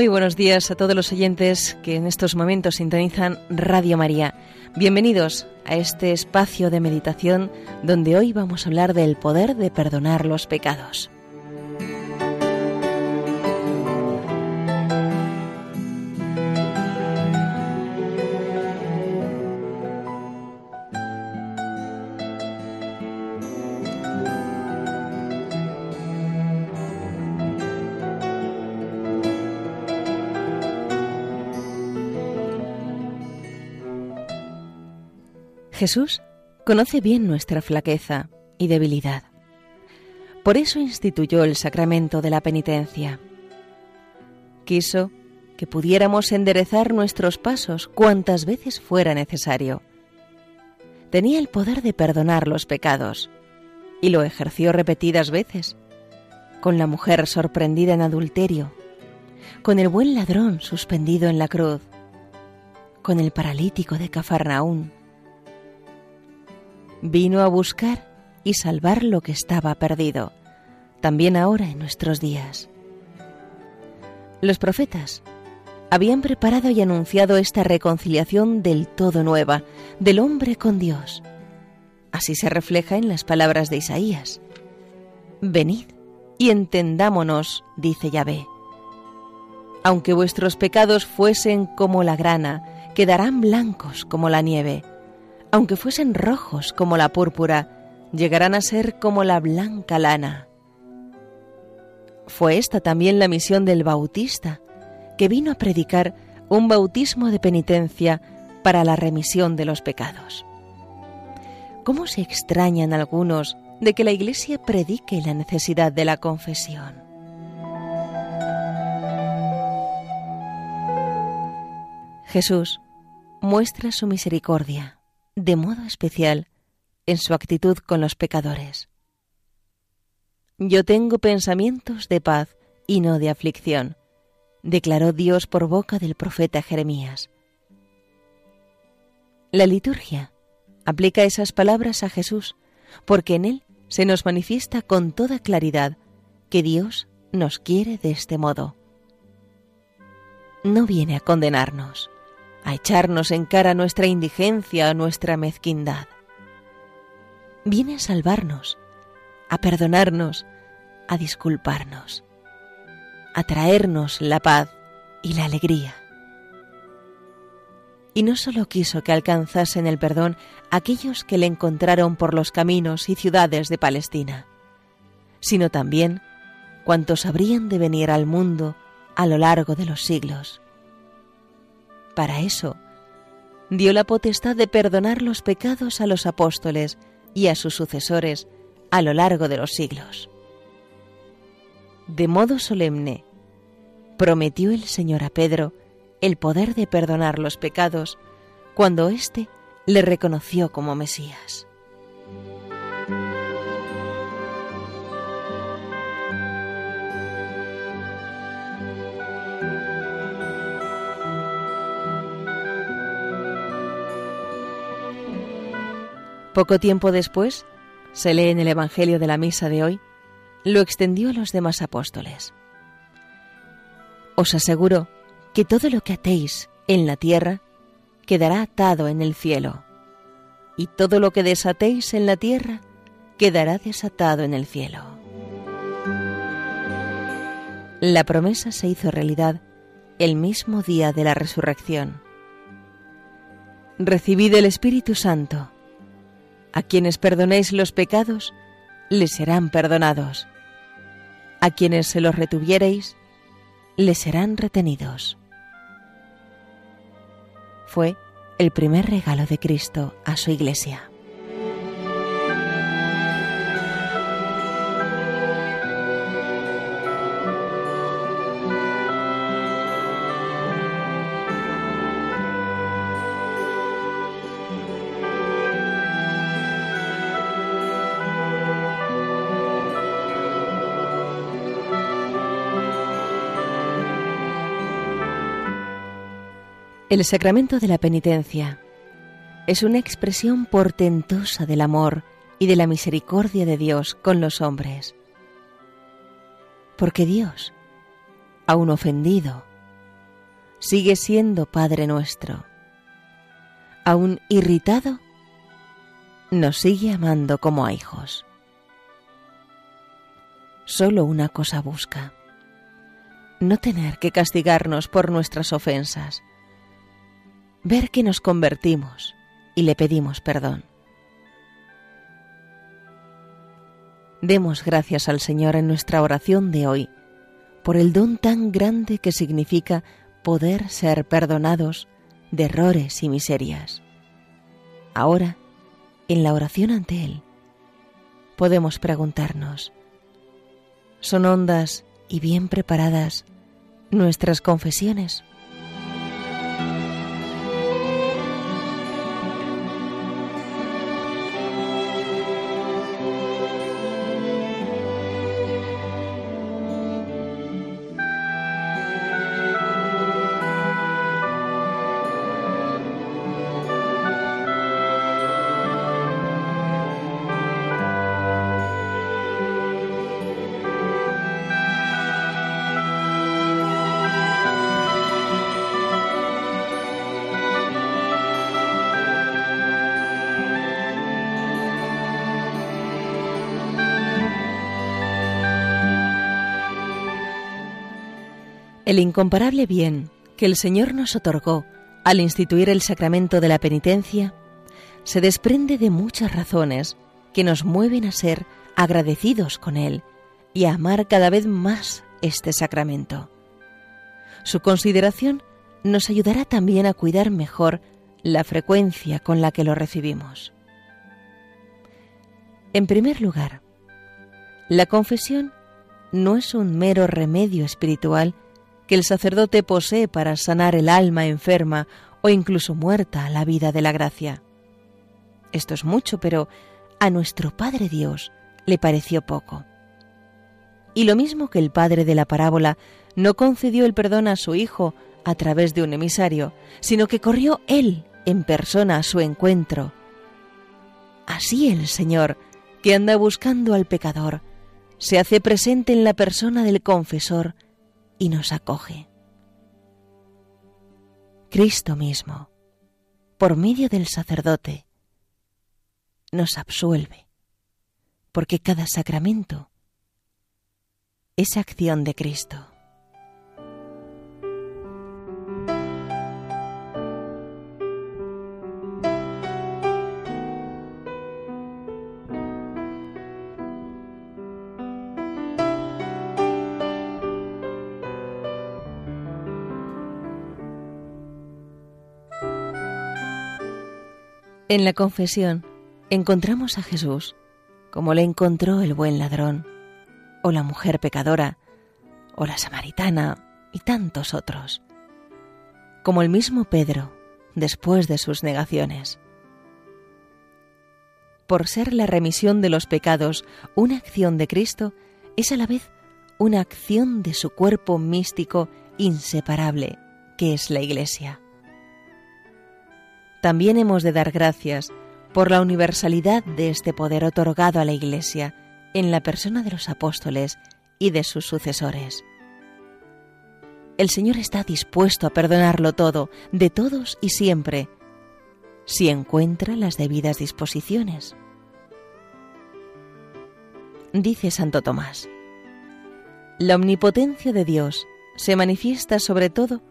Muy buenos días a todos los oyentes que en estos momentos sintonizan Radio María. Bienvenidos a este espacio de meditación donde hoy vamos a hablar del poder de perdonar los pecados. Jesús conoce bien nuestra flaqueza y debilidad. Por eso instituyó el sacramento de la penitencia. Quiso que pudiéramos enderezar nuestros pasos cuantas veces fuera necesario. Tenía el poder de perdonar los pecados y lo ejerció repetidas veces, con la mujer sorprendida en adulterio, con el buen ladrón suspendido en la cruz, con el paralítico de Cafarnaún, vino a buscar y salvar lo que estaba perdido, también ahora en nuestros días. Los profetas habían preparado y anunciado esta reconciliación del todo nueva, del hombre con Dios. Así se refleja en las palabras de Isaías. Venid y entendámonos, dice Yahvé. Aunque vuestros pecados fuesen como la grana, quedarán blancos como la nieve aunque fuesen rojos como la púrpura, llegarán a ser como la blanca lana. Fue esta también la misión del Bautista, que vino a predicar un bautismo de penitencia para la remisión de los pecados. ¿Cómo se extrañan algunos de que la Iglesia predique la necesidad de la confesión? Jesús muestra su misericordia de modo especial en su actitud con los pecadores. Yo tengo pensamientos de paz y no de aflicción, declaró Dios por boca del profeta Jeremías. La liturgia aplica esas palabras a Jesús porque en él se nos manifiesta con toda claridad que Dios nos quiere de este modo. No viene a condenarnos, a echarnos en cara nuestra indigencia nuestra mezquindad. Viene a salvarnos, a perdonarnos, a disculparnos, a traernos la paz y la alegría. Y no sólo quiso que alcanzasen el perdón aquellos que le encontraron por los caminos y ciudades de Palestina, sino también cuantos habrían de venir al mundo a lo largo de los siglos para eso, dio la potestad de perdonar los pecados a los apóstoles y a sus sucesores a lo largo de los siglos. De modo solemne, prometió el Señor a Pedro el poder de perdonar los pecados cuando éste le reconoció como Mesías. Poco tiempo después, se lee en el Evangelio de la Misa de hoy, lo extendió a los demás apóstoles. Os aseguro que todo lo que atéis en la tierra quedará atado en el cielo, y todo lo que desatéis en la tierra quedará desatado en el cielo. La promesa se hizo realidad el mismo día de la resurrección. Recibid el Espíritu Santo a quienes perdonéis los pecados, les serán perdonados. A quienes se los retuviereis, les serán retenidos. Fue el primer regalo de Cristo a su iglesia. El sacramento de la penitencia es una expresión portentosa del amor y de la misericordia de Dios con los hombres. Porque Dios, aun ofendido sigue siendo Padre nuestro. Aún irritado, nos sigue amando como a hijos. Solo una cosa busca, no tener que castigarnos por nuestras ofensas, ver que nos convertimos y le pedimos perdón. Demos gracias al Señor en nuestra oración de hoy por el don tan grande que significa poder ser perdonados de errores y miserias. Ahora, en la oración ante Él, podemos preguntarnos, ¿son hondas y bien preparadas nuestras confesiones? El incomparable bien que el Señor nos otorgó al instituir el sacramento de la penitencia se desprende de muchas razones que nos mueven a ser agradecidos con Él y a amar cada vez más este sacramento. Su consideración nos ayudará también a cuidar mejor la frecuencia con la que lo recibimos. En primer lugar, la confesión no es un mero remedio espiritual que el sacerdote posee para sanar el alma enferma o incluso muerta a la vida de la gracia. Esto es mucho, pero a nuestro Padre Dios le pareció poco. Y lo mismo que el padre de la parábola no concedió el perdón a su hijo a través de un emisario, sino que corrió él en persona a su encuentro. Así el Señor, que anda buscando al pecador, se hace presente en la persona del confesor y nos acoge. Cristo mismo, por medio del sacerdote, nos absuelve, porque cada sacramento es acción de Cristo. En la confesión encontramos a Jesús como le encontró el buen ladrón, o la mujer pecadora, o la samaritana y tantos otros, como el mismo Pedro después de sus negaciones. Por ser la remisión de los pecados una acción de Cristo, es a la vez una acción de su cuerpo místico inseparable, que es la Iglesia también hemos de dar gracias por la universalidad de este poder otorgado a la Iglesia en la persona de los apóstoles y de sus sucesores. El Señor está dispuesto a perdonarlo todo, de todos y siempre, si encuentra las debidas disposiciones. Dice Santo Tomás, la omnipotencia de Dios se manifiesta sobre todo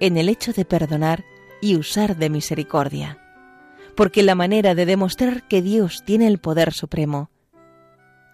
en el hecho de perdonar y usar de misericordia, porque la manera de demostrar que Dios tiene el poder supremo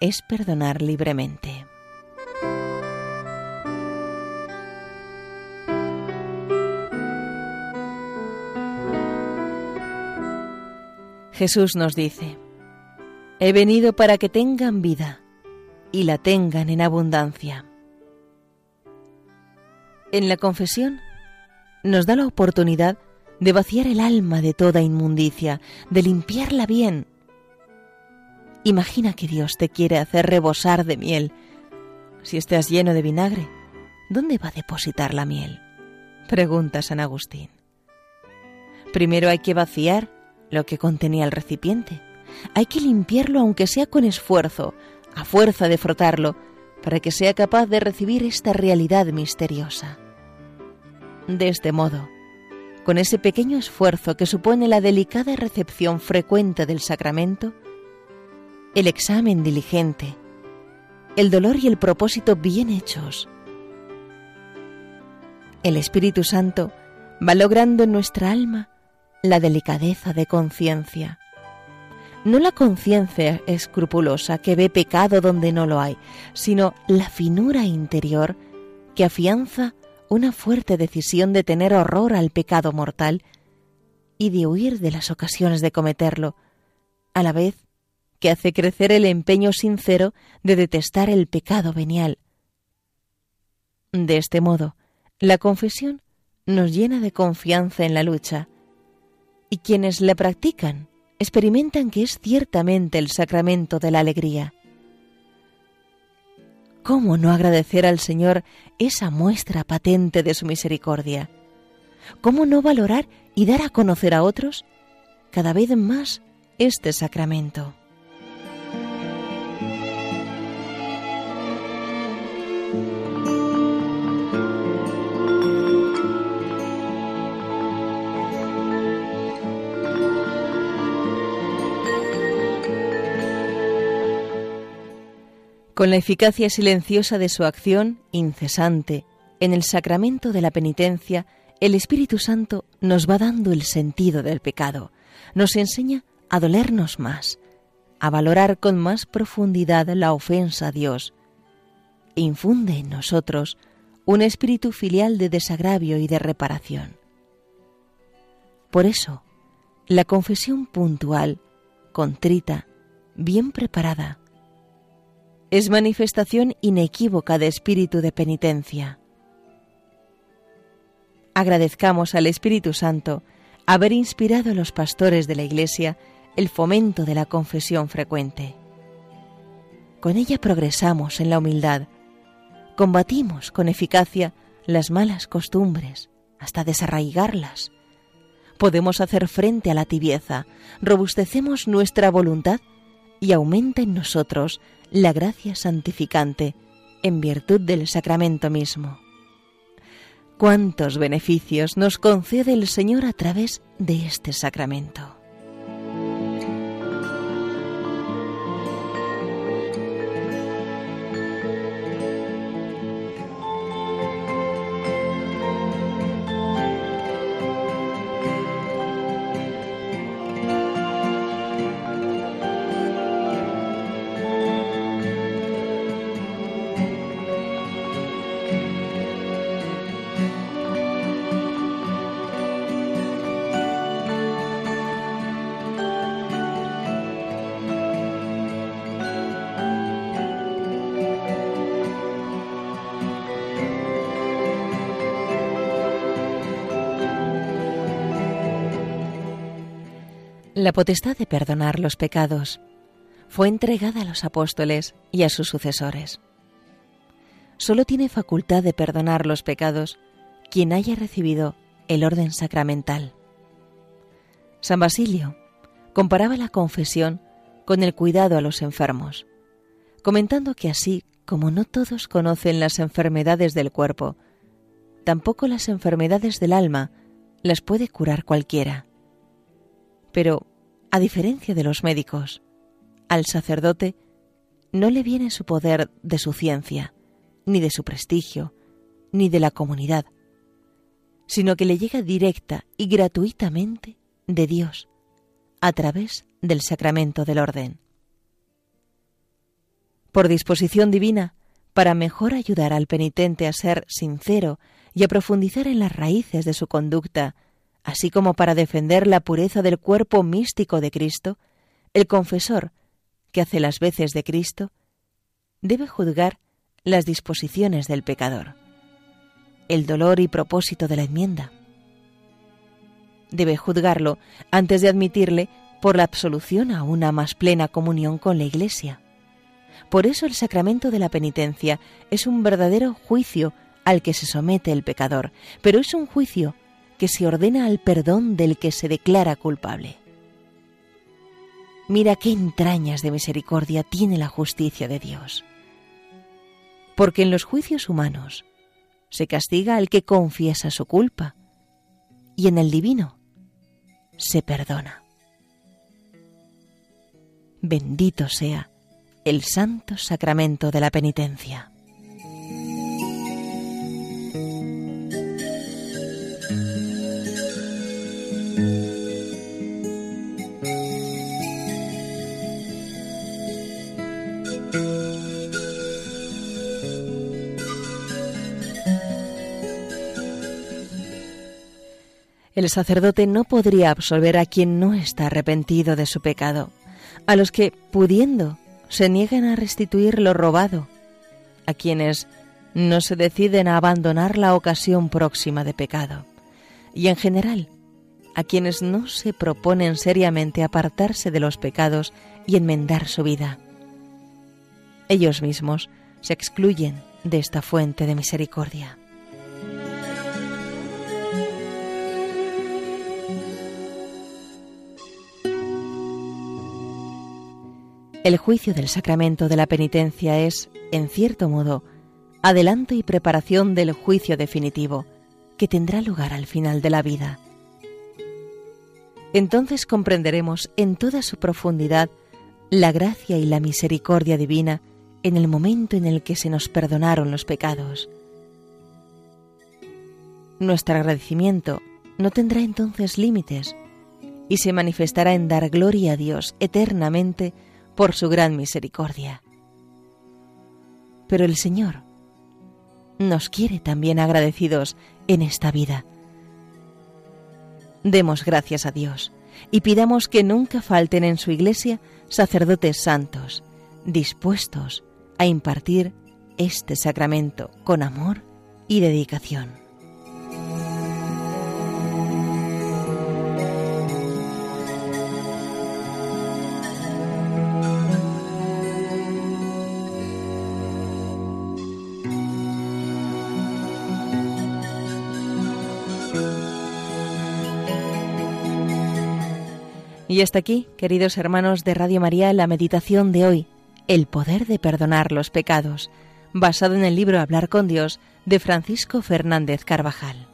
es perdonar libremente. Jesús nos dice, He venido para que tengan vida y la tengan en abundancia. En la confesión nos da la oportunidad de vaciar el alma de toda inmundicia, de limpiarla bien. Imagina que Dios te quiere hacer rebosar de miel. Si estás lleno de vinagre, ¿dónde va a depositar la miel? Pregunta San Agustín. Primero hay que vaciar lo que contenía el recipiente. Hay que limpiarlo aunque sea con esfuerzo, a fuerza de frotarlo, para que sea capaz de recibir esta realidad misteriosa. De este modo, con ese pequeño esfuerzo que supone la delicada recepción frecuente del sacramento, el examen diligente, el dolor y el propósito bien hechos, el Espíritu Santo va logrando en nuestra alma la delicadeza de conciencia. No la conciencia escrupulosa que ve pecado donde no lo hay, sino la finura interior que afianza una fuerte decisión de tener horror al pecado mortal y de huir de las ocasiones de cometerlo, a la vez que hace crecer el empeño sincero de detestar el pecado venial. De este modo, la confesión nos llena de confianza en la lucha, y quienes la practican experimentan que es ciertamente el sacramento de la alegría. ¿Cómo no agradecer al Señor esa muestra patente de su misericordia? ¿Cómo no valorar y dar a conocer a otros cada vez más este sacramento? Con la eficacia silenciosa de su acción incesante. En el sacramento de la penitencia, el Espíritu Santo nos va dando el sentido del pecado, nos enseña a dolernos más, a valorar con más profundidad la ofensa a Dios, infunde en nosotros un espíritu filial de desagravio y de reparación. Por eso, la confesión puntual, contrita, bien preparada, es manifestación inequívoca de espíritu de penitencia. Agradezcamos al Espíritu Santo haber inspirado a los pastores de la Iglesia el fomento de la confesión frecuente. Con ella progresamos en la humildad, combatimos con eficacia las malas costumbres hasta desarraigarlas. Podemos hacer frente a la tibieza, robustecemos nuestra voluntad y aumenta en nosotros la gracia santificante en virtud del sacramento mismo. ¿Cuántos beneficios nos concede el Señor a través de este sacramento? La potestad de perdonar los pecados fue entregada a los apóstoles y a sus sucesores. Solo tiene facultad de perdonar los pecados quien haya recibido el orden sacramental. San Basilio comparaba la confesión con el cuidado a los enfermos, comentando que así como no todos conocen las enfermedades del cuerpo, tampoco las enfermedades del alma las puede curar cualquiera. Pero, a diferencia de los médicos, al sacerdote no le viene su poder de su ciencia, ni de su prestigio, ni de la comunidad, sino que le llega directa y gratuitamente de Dios, a través del sacramento del orden. Por disposición divina, para mejor ayudar al penitente a ser sincero y a profundizar en las raíces de su conducta así como para defender la pureza del cuerpo místico de Cristo, el confesor, que hace las veces de Cristo, debe juzgar las disposiciones del pecador, el dolor y propósito de la enmienda. Debe juzgarlo antes de admitirle por la absolución a una más plena comunión con la Iglesia. Por eso el sacramento de la penitencia es un verdadero juicio al que se somete el pecador, pero es un juicio que se ordena al perdón del que se declara culpable. Mira qué entrañas de misericordia tiene la justicia de Dios. Porque en los juicios humanos se castiga al que confiesa su culpa y en el divino se perdona. Bendito sea el santo sacramento de la penitencia. El sacerdote no podría absolver a quien no está arrepentido de su pecado, a los que, pudiendo, se niegan a restituir lo robado, a quienes no se deciden a abandonar la ocasión próxima de pecado, y en general, a quienes no se proponen seriamente apartarse de los pecados y enmendar su vida. Ellos mismos se excluyen de esta fuente de misericordia. El juicio del sacramento de la penitencia es, en cierto modo, adelanto y preparación del juicio definitivo, que tendrá lugar al final de la vida. Entonces comprenderemos en toda su profundidad la gracia y la misericordia divina en el momento en el que se nos perdonaron los pecados. Nuestro agradecimiento no tendrá entonces límites y se manifestará en dar gloria a Dios eternamente por su gran misericordia. Pero el Señor nos quiere también agradecidos en esta vida. Demos gracias a Dios y pidamos que nunca falten en su iglesia sacerdotes santos, dispuestos a impartir este sacramento con amor y dedicación. Y hasta aquí, queridos hermanos de Radio María, la meditación de hoy, el poder de perdonar los pecados, basado en el libro Hablar con Dios de Francisco Fernández Carvajal.